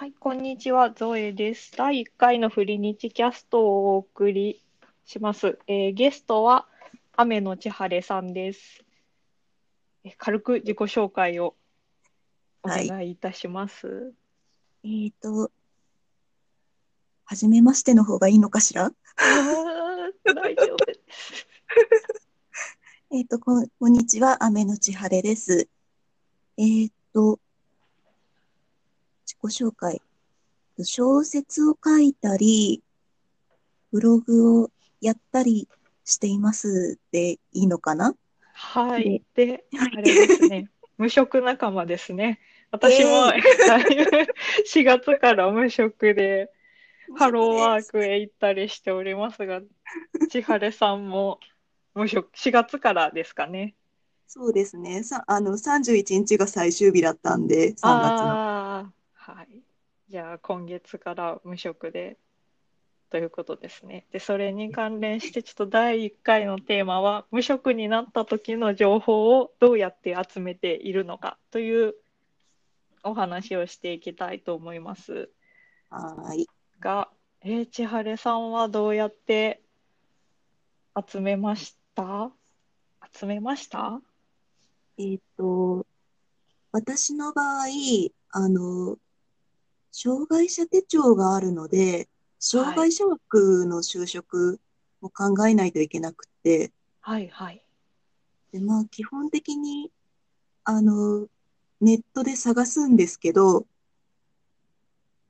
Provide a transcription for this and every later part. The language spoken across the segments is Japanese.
はい、こんにちは、ゾエです。第1回のフリニチキャストをお送りします。えーゲストは雨の千晴さんです。え軽く自己紹介をお願いいたします。えーと、はじめましての方がいいのかしら？大丈夫。えーと、こん、こんにちは、雨のち晴れです。えーと、自己紹介。小説を書いたり、ブログをやったりしていますでいいのかな？はい。で、あれですね。無職仲間ですね。私も、え4月から無職で、ハローワークへ行ったりしておりますが、千晴さんも無職、4月からですかね。そうですね。さ、あの、31日が最終日だったんで、3月の。はい。じゃあ今月から無職でということですね。で、それに関連してちょっと第1回のテーマは無職になった時の情報をどうやって集めているのかというお話をしていきたいと思いますはーい。が、えー千晴さんはどうやって集めました？集めました？えーと、私の場合、あの、障害者手帳があるので、障害者枠の就職も考えないといけなくって、はいはい。で、まあ、基本的に、あの、ネットで探すんですけど、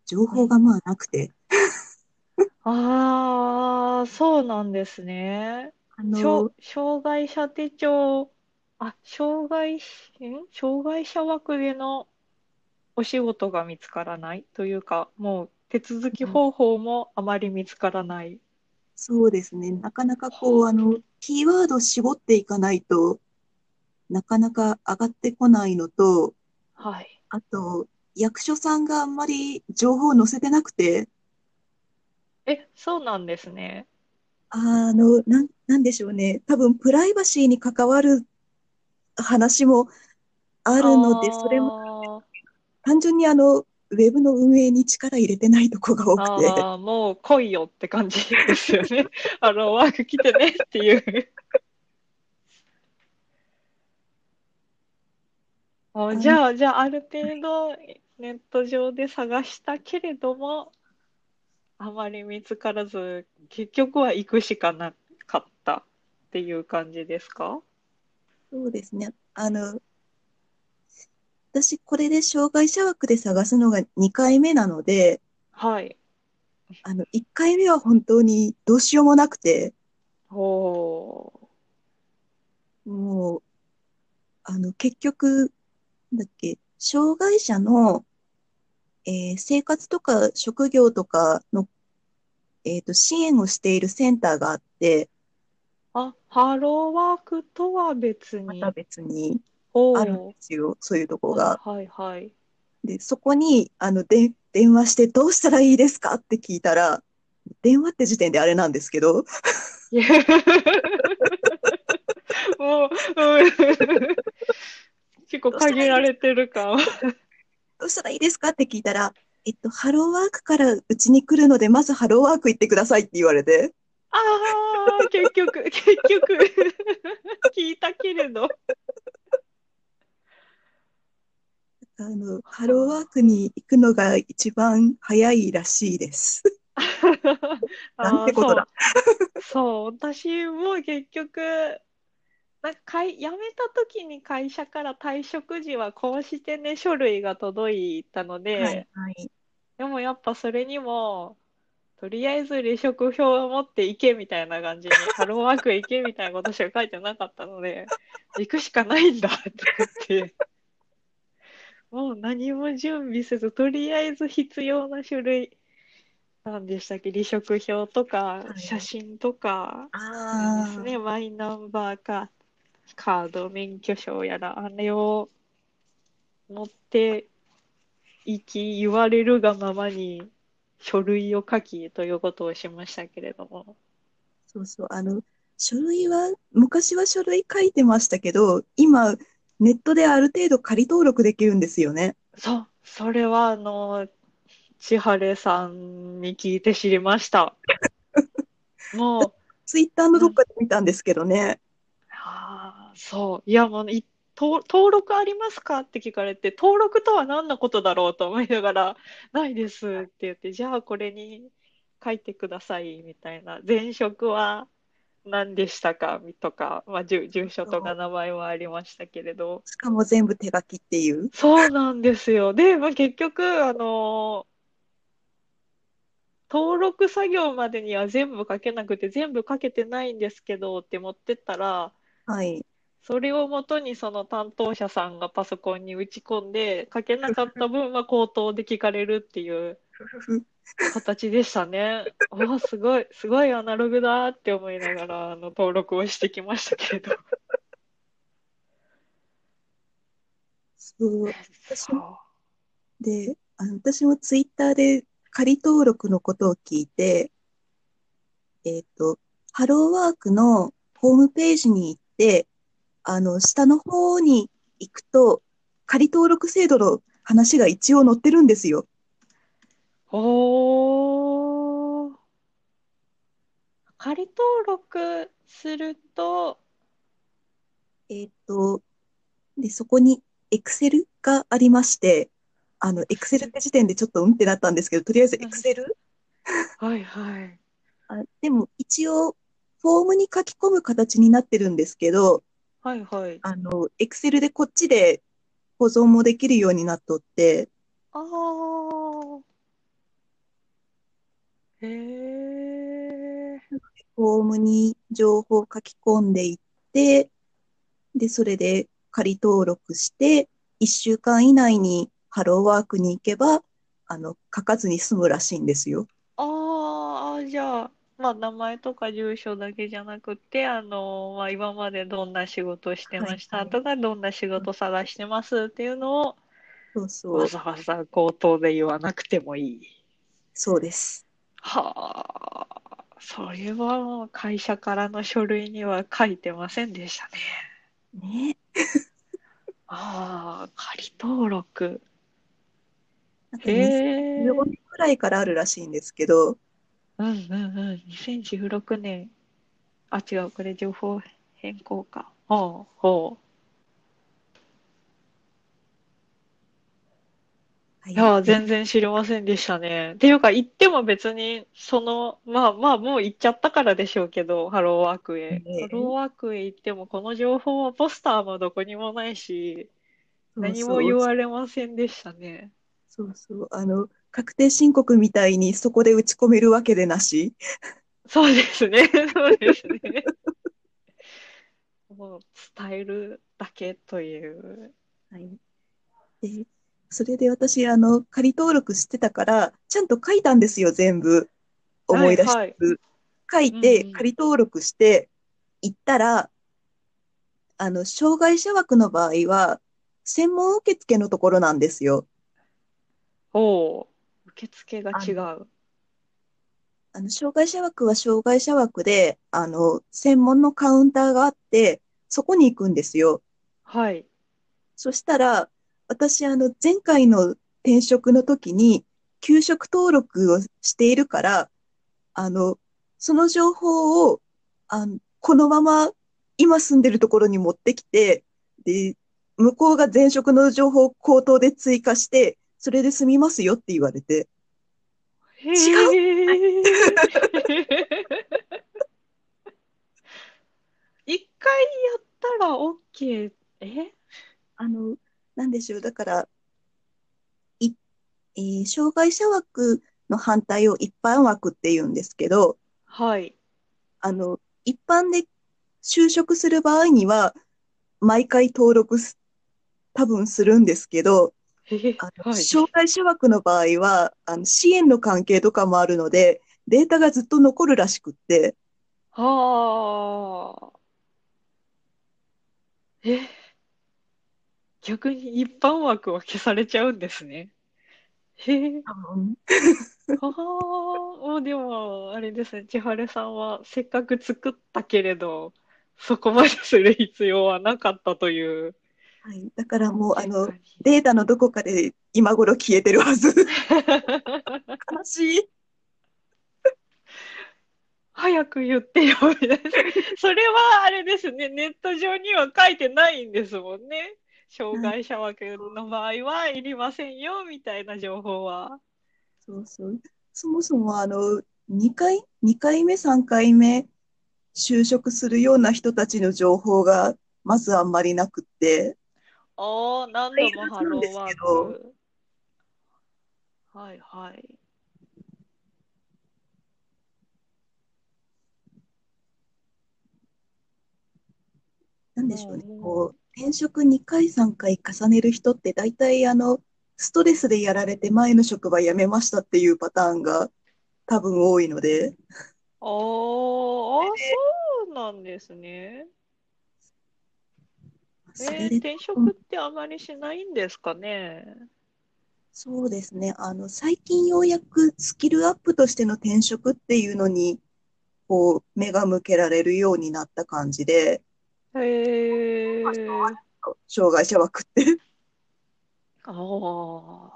情報がまあなくて、ああ、そうなんですね。あ障の、障害者手帳、あ、障害し、ん障害者枠でのお仕事が見つからないというか、もう手続き方法もあまり見つからない。そうですね、なかなかこう、あの、キーワード絞っていかないとなかなか上がってこないのと、はい。あと、役所さんがあんまり情報を載せてなくて、え、そうなんですね。あの、なん、なんでしょうね。多分、プライバシーに関わる話もあるので、それもあ単純にあの、ウェブの運営に力入れてないとこが多ーくて。あー、もう来いよって感じですよね。あの、ワーク来てねっていう。あじゃあ、じゃあ、ある程度ネット上で探したけれども、あまり見つからず、結局は行くしかなかったっていう感じですか？そうですね。あの、私、これで障害者枠で探すのが2回目なので、はい。あの、1回目は本当にどうしようもなくて、おー。もう、あの、結局、なんだっけ、障害者の、えー生活とか職業とかの、えっと、支援をしているセンターがあって、あ、ハローワークとは別に。また別におあるんーですよ、そういうとこが。はいはい。で、そこに、あの、で、電話してどうしたらいいですかって聞いたら、電話って時点であれなんですけど、もう、うん 結構限られてる感。どうしたらいいですかって聞いたら、えっと、ハローワークからうちに来るので、まずハローワーク行ってくださいって言われて、ああ、結局、結局、聞いたけれど。あの、ハローワークに行くのが一番早いらしいです。なんてことだ。そう、私も結局、なんか会辞めた時に会社から退職時はこうしてね、書類が届いたので、はい、はい。でもやっぱそれにも、とりあえず離職票を持って行けみたいな感じに、ハローワークへ行けみたいなことしか書いてなかったので、行くしかないんだって思って、もう何も準備せず、とりあえず必要な書類、なんでしたっけ、離職票とか、はい。写真とか、あですね、マイナンバーか、カード、免許証やら、あれを持っていき、言われるがままに書類を書きということをしましたけれども。そうそう、あの、書類は、昔は書類書いてましたけど、今、ネットである程度仮登録できるんですよね。そう、それはあの、千晴さんに聞いて知りました。もう、ツイッターのどっかで見たんですけどね。ああ、そう。いや、もうい、登登録ありますかって聞かれて、登録とは何のことだろうと思いながら、ないですって言って、じゃあこれに書いてくださいみたいな。前職は何でしたかとか、まあ、住、住所とか名前はありましたけれど。しかも全部手書きっていう。そうなんですよ。で、まあ、結局、あの登録作業までには全部書けなくて、全部書けてないんですけどって持ってったら、はい。それをもとにその担当者さんがパソコンに打ち込んで、書けなかった分は口頭で聞かれるっていう形でしたね。ああ、すごい、すごいアナログだって思いながら、あの、登録をしてきましたけれど。そう。私で、あの私もツイッターで仮登録のことを聞いて、えっと、ハローワークのホームページに行って、あの、下の方に行くと、仮登録制度の話が一応載ってるんですよ。おー。仮登録すると、えっと、で、そこに Excel がありまして、あの、Excel って時点でちょっとうんってなったんですけど、とりあえず Excel? はいはい。あ、でも一応、フォームに書き込む形になってるんですけど、はいはい。あの、Excel でこっちで保存もできるようになっとって、あー。へー。フォームに情報を書き込んでいって、で、それで仮登録して、1週間以内にハローワークに行けば、あの、書かずに済むらしいんですよ。ああ、じゃあ、まあ、名前とか住所だけじゃなくて、あの、まあ、今までどんな仕事をしてました？はいはいとか、どんな仕事探してます？っていうのを、そうそう、わざわざ口頭で言わなくてもいい。そうです。はあ、それはもう会社からの書類には書いてませんでしたね。ね。ああ、仮登録。なんかへえ。2015年くらいからあるらしいんですけど、うんうんうん。2016年。あ、違う。これ情報変更か。ほうほう。いいや、全然知りませんでしたね。っていうか、行っても別に、その、まあまあ、もう行っちゃったからでしょうけど、ハローワークへ。ええハローワークへ行っても、この情報はポスターもどこにもないし、そう何も言われませんでしたね。そうそう、あの、確定申告みたいにそこで打ち込めるわけでなし。そうですね。そうですね。もう伝えるだけという。はい。で、それで私、あの、仮登録してたから、ちゃんと書いたんですよ、全部。思い出しはいつつ。書いて仮登録して、行ったら、あの、障害者枠の場合は、専門受付のところなんですよ。おう、受付が違う。あの、障害者枠は障害者枠で、あの、専門のカウンターがあって、そこに行くんですよ。はい。そしたら、私、あの、前回の転職の時に、給食登録をしているから、あの、その情報を、あの、このまま今住んでるところに持ってきて、で、向こうが前職の情報を口頭で追加して、それで済みますよって言われて、へえ。一回やったら OK。え？あの、なんでしょう。だから、い、えー障害者枠の反対を一般枠って言うんですけど、はい。あの、一般で就職する場合には、毎回登録す、多分するんですけど、はい。障害者枠の場合は、あの、支援の関係とかもあるので、データがずっと残るらしくって、はあ。え逆に一般枠は消されちゃうんですね。へえ。ああ、もうでも、あれですね、千晴さんはせっかく作ったけれど、そこまでする必要はなかったという。はい。だからもう、あのデータのどこかで今頃消えてるはず。悲しい。早く言ってよ、みたいな。それはあれですね、ネット上には書いてないんですもんね。障害者枠の場合はいりませんよ、みたいな情報は。そうそう。そもそもあの、2回、2回目、3回目、就職するような人たちの情報が、まずあんまりなくって、ああ、何度もハローワーク。はいはい。なんでしょうねうん。こう、転職2回、3回重ねる人って、大体あの、ストレスでやられて前の職場辞めましたっていうパターンが多分多いので、あーあ、そうなんですね。えー、転職ってあまりしないんですかね？そうですね。あの、最近ようやくスキルアップとしての転職っていうのに、こう、目が向けられるようになった感じで、へえ。障害者枠って。ああ。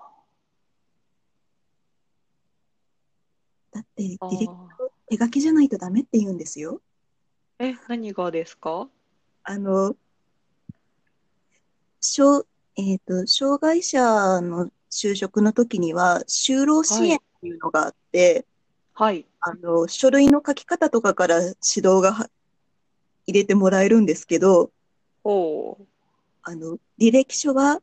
だって、履あ歴あ。手書きじゃないとダメって言うんですよ。え、何がですか？あの、障、えっと、障害者の就職の時には、就労支はい。援っていうのがあって、はい。あの、書類の書き方とかから指導がは入れてもらえるんですけど、おう。あの、履歴書は、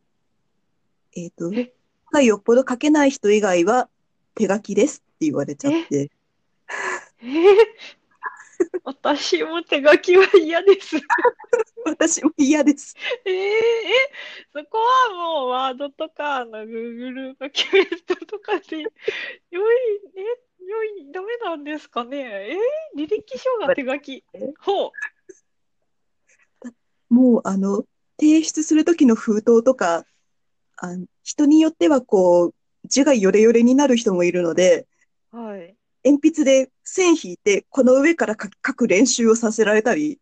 えっと、え、がよっぽど書けない人以外は手書きですって言われちゃっえ、て、え？ー 私も手書きは嫌です。私も嫌です。えー、え、そこはもうワードとか、あの、Google ドキュメントとかで、よい、え、よい、ダメなんですかね？え？ー履歴書が手書き。ほう。もう、あの、提出する時の封筒とか、あ、人によってはこう、字がヨレヨレになる人もいるので、はい。鉛筆で線引いて、この上から書く練習をさせられたり、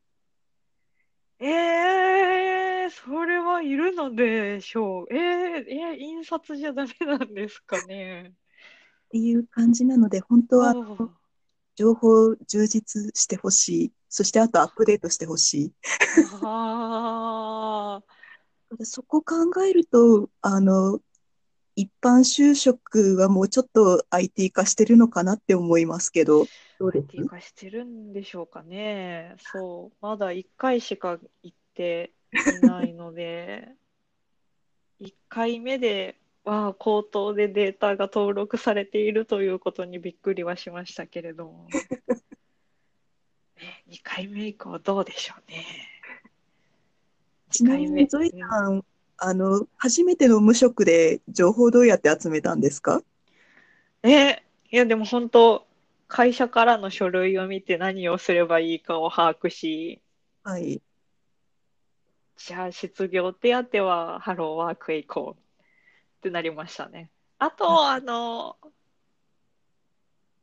えー、それはいるのでしょう。えー、えー印刷じゃダメなんですかね。っていう感じなので、本当は情報充実してほしい。そしてあとアップデートしてほしい。あそこ考えると、あの、一般就職はもうちょっと IT 化してるのかなって思いますけど、どうー、です？IT 化してるんでしょうかね。そう、まだ1回しか行っていないので、1回目で、わあ、口頭でデータが登録されているということにびっくりはしましたけれども。ね、2回目以降どうでしょうね。ちなみにゾイさん、あの、初めての無職で情報どうやって集めたんですか？え、いやでも本当、会社からの書類を見て何をすればいいかを把握し、はい。じゃあ失業手当はハローワークへ行こうってなりましたね。あと、あの、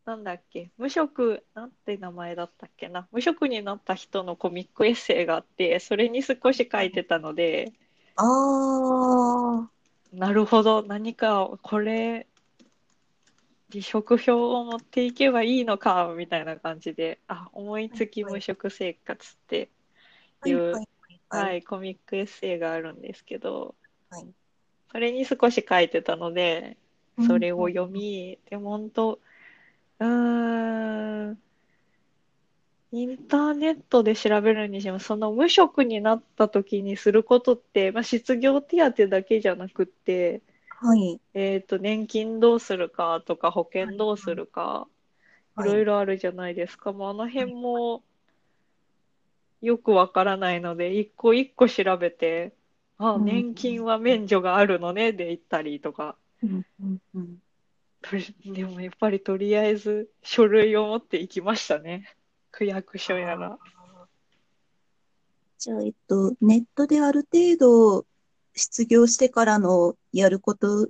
なんだっけ、無職、なんて名前だったっけな、無職になった人のコミックエッセイがあって、それに少し書いてたので、ああ、なるほど、何かこれ、離職票を持っていけばいいのか、みたいな感じで、あ、思いつき無職生活っていう、はいはいはい。はい、コミックエッセイがあるんですけど、はいそれに少し書いてたので、うんそれを読み、でも本当、うーん、インターネットで調べるにしても、その無職になった時にすることって、まあ、失業手当だけじゃなくって、はい。えっと、年金どうするかとか、保険どうするか、いはいろいろあるじゃないですか。もうあの辺もよくわからないので、一個一個調べて、あ、うん年金は免除があるのね、で言ったりとか。うんうんうんとりでもやっぱりとりあえず書類を持って行きましたね。区役所やら。じゃあ、えっと、ネットである程度失業してからのやること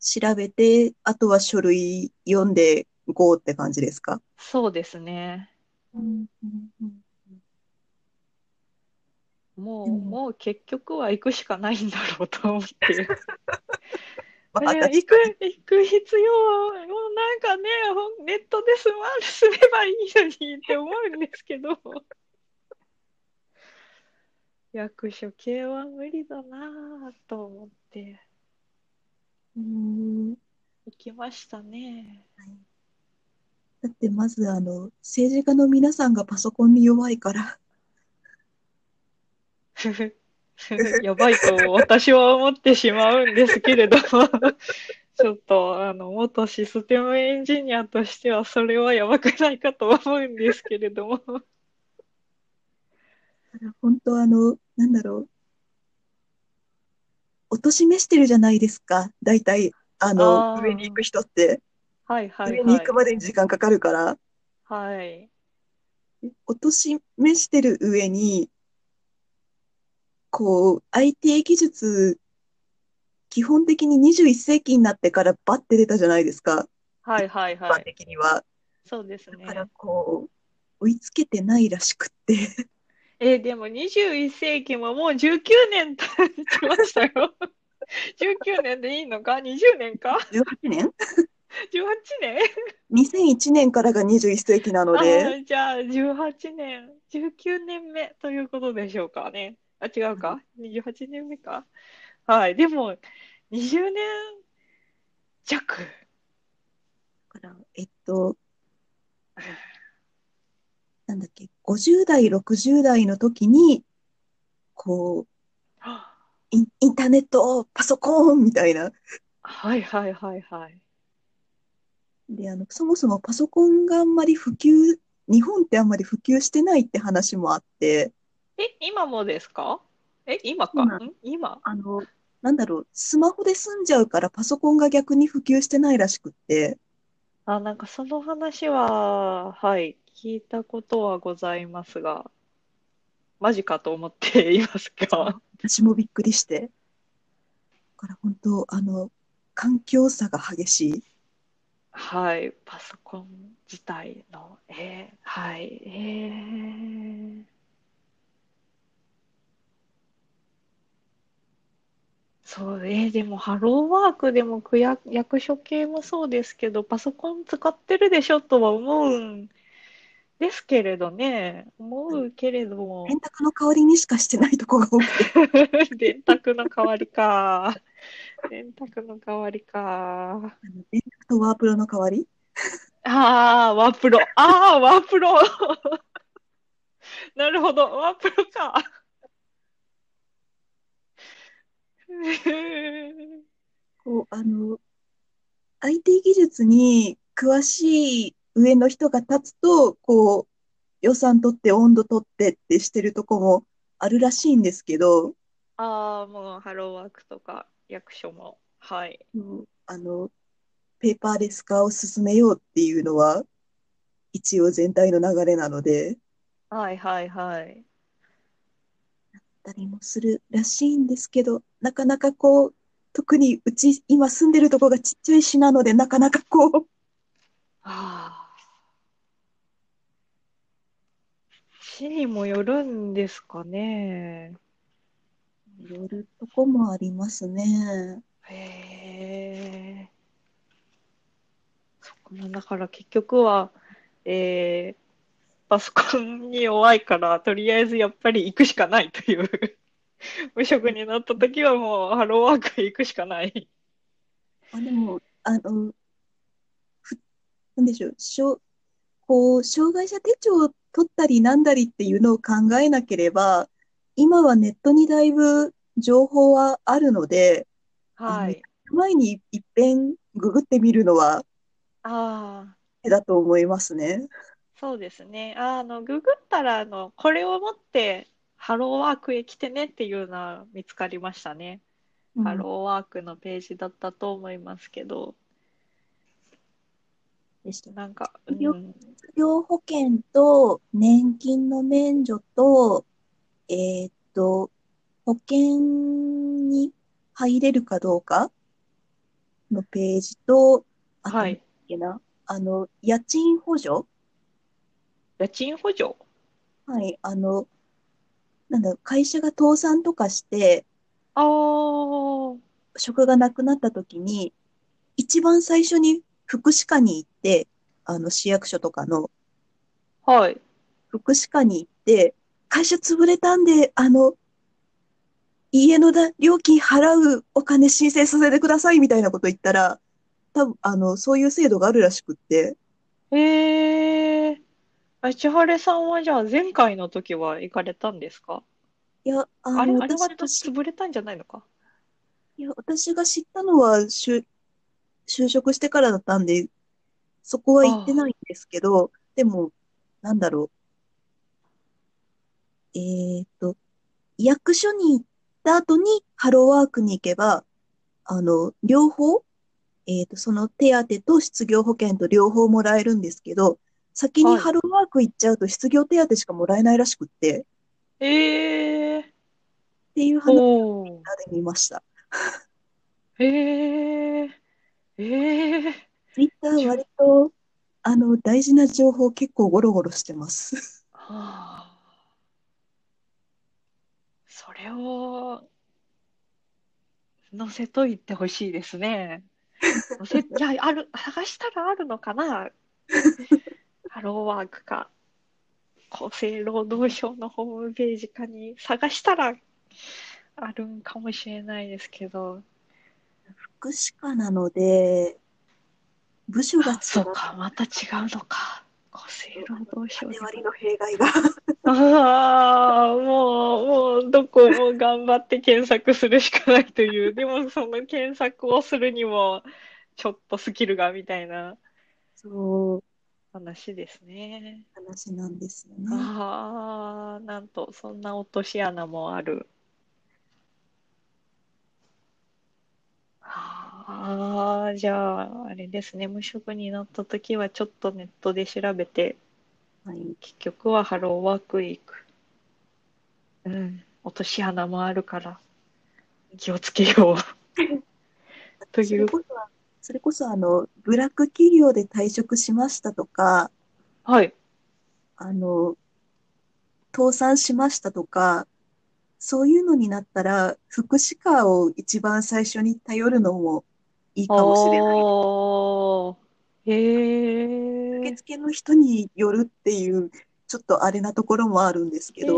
調べて、あとは書類読んで GO って感じですか？そうですね。うんうんうんもう、うんもう結局は行くしかないんだろうと思って。行く、行く必要は、もうなんかね、ネットで済ま、すればいいのにって思うんですけど。役所系は無理だなぁと思ってうーん行きましたね。だってまずあの、政治家の皆さんがパソコンに弱いから、やばいと私は思ってしまうんですけれども、ちょっと、あの、元システムエンジニアとしては、それはやばくないかと思うんですけれども。本当あの、なんだろう。おとしめしてるじゃないですか。大体、あの、上に行く人って。はいはい上にはい。行くまでに時間かかるから。はい。おとしめしてる上に、こう、IT 技術、基本的に21世紀になってからバッて出たじゃないですか。はいはい一般はい。的には。そうですねだか。らこう、追いつけてないらしくって。えーでも21世紀ももう19年経ちましたよ。19年でいいのか ?20 年か？18年 ?18 年 ?2001 年からが21世紀なのあで、ーじゃあ18年、19年目ということでしょうかね。あ、違うか ?28 年目か？はい。でも、20年弱。だからえっと、なんだっけ、50代、60代の時に、こう、イン、インターネット、パソコンみたいな。はいはいはいはい。で、あの、そもそもパソコンがあんまり普及、日本ってあんまり普及してないって話もあって、え、今もですか？え、今か？今。ん？今？あの、なんだろう、スマホで済んじゃうからパソコンが逆に普及してないらしくって、あ、なんかその話は、はい、聞いたことはございますが、マジかと思って いますが。私もびっくりして。だから本当、あの、環境差が激しい。はい、パソコン自体の、えーはい、えーそう、えーでもハローワークでも区役、役所系もそうですけど、パソコン使ってるでしょとは思うんですけれどね、思うけれども、洗濯の代わりにしかしてないとこが多くて、電卓の代わりか。電卓の代わりか。電卓とワープロの代わり？ああ、ワープロ。ああ、ワープロ。なるほど、ワープロか。こう、あの、IT 技術に詳しい上の人が立つと、こう、予算取って温度取ってってしてるとこもあるらしいんですけど、ああ、もうハローワークとか役所も。はい。うんあの、ペーパーレス化を進めようっていうのは、一応全体の流れなので、はいはいはい。たりもするらしいんですけど、なかなかこう、特にうち今住んでるとこがちっちゃい市なので、なかなかこう、ああ。市にもよるんですかね。よるとこもありますね。へえ。そっかな、だから結局は、えー、パソコンに弱いから、とりあえずやっぱり行くしかないという。無職になった時はもうハローワークへ行くしかない。あ、でも、あの、ふ、なんでしょう、しょ、こう、障害者手帳を取ったりなんだりっていうのを考えなければ、今はネットにだいぶ情報はあるので、はい。前にいっぺんググってみるのはああ、手だと思いますね。そうですね。ああの、ググったら、あの、これを持ってハローワークへ来てねっていうのは見つかりましたね。ハローワークのページだったと思いますけど、でした。なんか、医療うん、失業保険と年金の免除と、えーっと、保険に入れるかどうかのページと、あと、はな。いあの、家賃補助？家賃補助？はい、あの、なんだ、会社が倒産とかして、ああ、職がなくなった時に、一番最初に福祉課に行って、あの、市役所とかのはい。福祉課に行って、会社潰れたんで、あの、家のだ料金払うお金申請させてくださいみたいなこと言ったら、多分、あの、そういう制度があるらしくって、ええあ、千晴さんはじゃあ前回の時は行かれたんですか？いや、ああれ、の、あれは私がし潰れたんじゃないのか？いや、私が知ったのは、就、就職してからだったんで、そこは行ってないんですけど、でも、なんだろう。えーっと、役所に行った後にハローワークに行けば、あの、両方、えーっと、その手当と失業保険と両方もらえるんですけど、先にはいハローワーク行っちゃうと失業手当しかもらえないらしくって、っええていう話をおー。で見ました。ええええツイッター割と、あの、大事な情報結構ゴロゴロしてます。はあ。それを載せといてほしいですね。載せ、いや、ある、探したらあるのかな？ハローワークか、厚生労働省のホームページかに探したらあるんかもしれないですけど、福祉課なので、部署が違あ、そううか、また違うのか。厚生労働省縦割りの弊害が。ああ、もう、もう、どこも頑張って検索するしかないという。でも、その検索をするにも、ちょっとスキルが、みたいなそう、話ですね。話なんですよね。ああ、なんと、そんな落とし穴もある。ああ、じゃあ、あれですね。無職になった時は、ちょっとネットで調べて、はい。結局はハローワークへ行く。うん、落とし穴もあるから気をつけよう。とそいう、れこそ、それこそあの、ブラック企業で退職しましたとか、はい。あの、倒産しましたとか、そういうのになったら、福祉課を一番最初に頼るのもいいかもしれない。へ受え、付の人によるっていう、ちょっとあれなところもあるんですけど、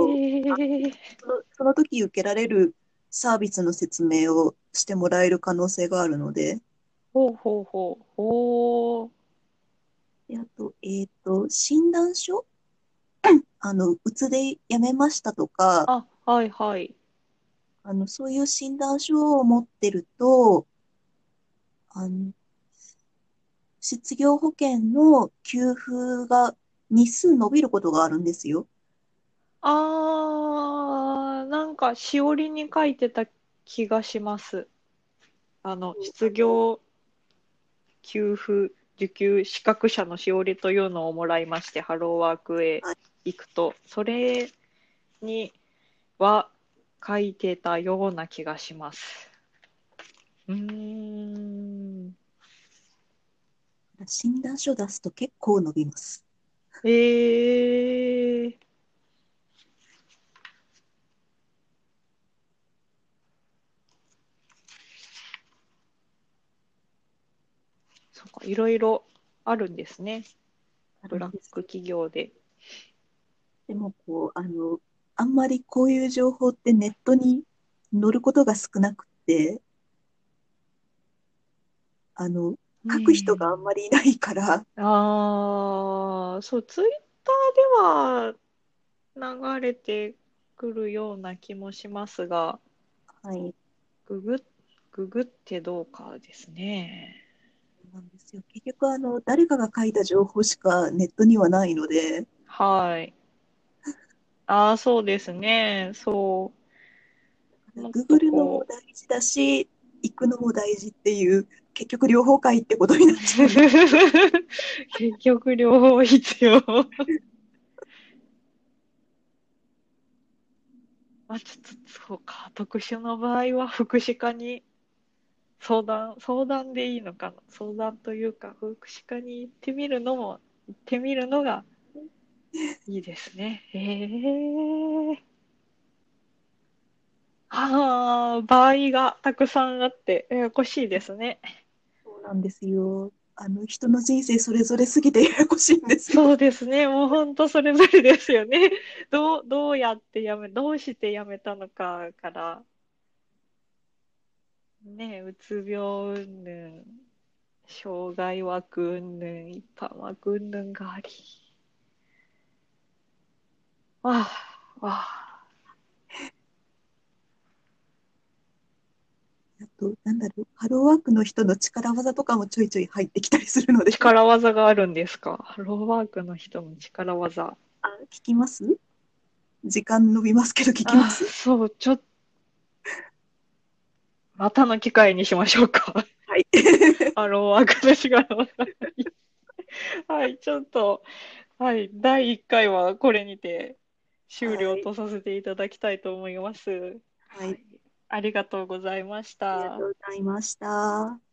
その時受けられるサービスの説明をしてもらえる可能性があるので、ほうほうほう、ほう、で、あと、えっと、診断書？あの、うつで辞めましたとか、あ、はいはい。あの、そういう診断書を持ってると、あの、失業保険の給付が日数伸びることがあるんですよ。あー、なんか、しおりに書いてた気がします。あの、失業給付受給資格者のしおりというのをもらいまして、ハローワークへ行くと、それには書いてたような気がします。うーん。診断書出すと結構伸びます。えー。そうか、いろいろあるんですね。ブラック企業で。でも、こう、あの、あんまりこういう情報ってネットに載ることが少なくって、あの、書く人があんまりいないから、ああ、そう、ツイッターでは流れてくるような気もしますが、はい、ググ、ググってどうかですね。なんですよ。結局、あの、誰かが書いた情報しかネットにはないので、はい。ああ、そうですね。そう。Google のこも大事だし、行くのも大事っていう、結局両方かいってことになっちゃう。結局両方必要。ま あ、ちょっと、そうか。特殊の場合は福祉課に相談、相談でいいのかな？相談というか、福祉課に行ってみるのも、行ってみるのが いいですね。へえ。ああ、場合がたくさんあって、ややこしいですね。そうなんですよ。あの、人の人生それぞれすぎて ややこしいんですよ。そうですね。もう本当それぞれですよね。どう、どうやってやめ、どうしてやめたのかから、ね、うつ病云々、障害枠云々、一般枠云々があり。わあ、わあ。あと、なんだろう、ハローワークの人の力技とかもちょいちょい入ってきたりするので、力技があるんですか？ハローワークの人の力技。あ、聞きます？時間伸びますけど聞きまあ、すそう、ちょっと、またの機会にしましょうか。はい。ハローワークの力技。はい、ちょっと、はい、第1回はこれにて終了とさせていただきたいと思います。はい。ありがとうございましありがたと。うございました。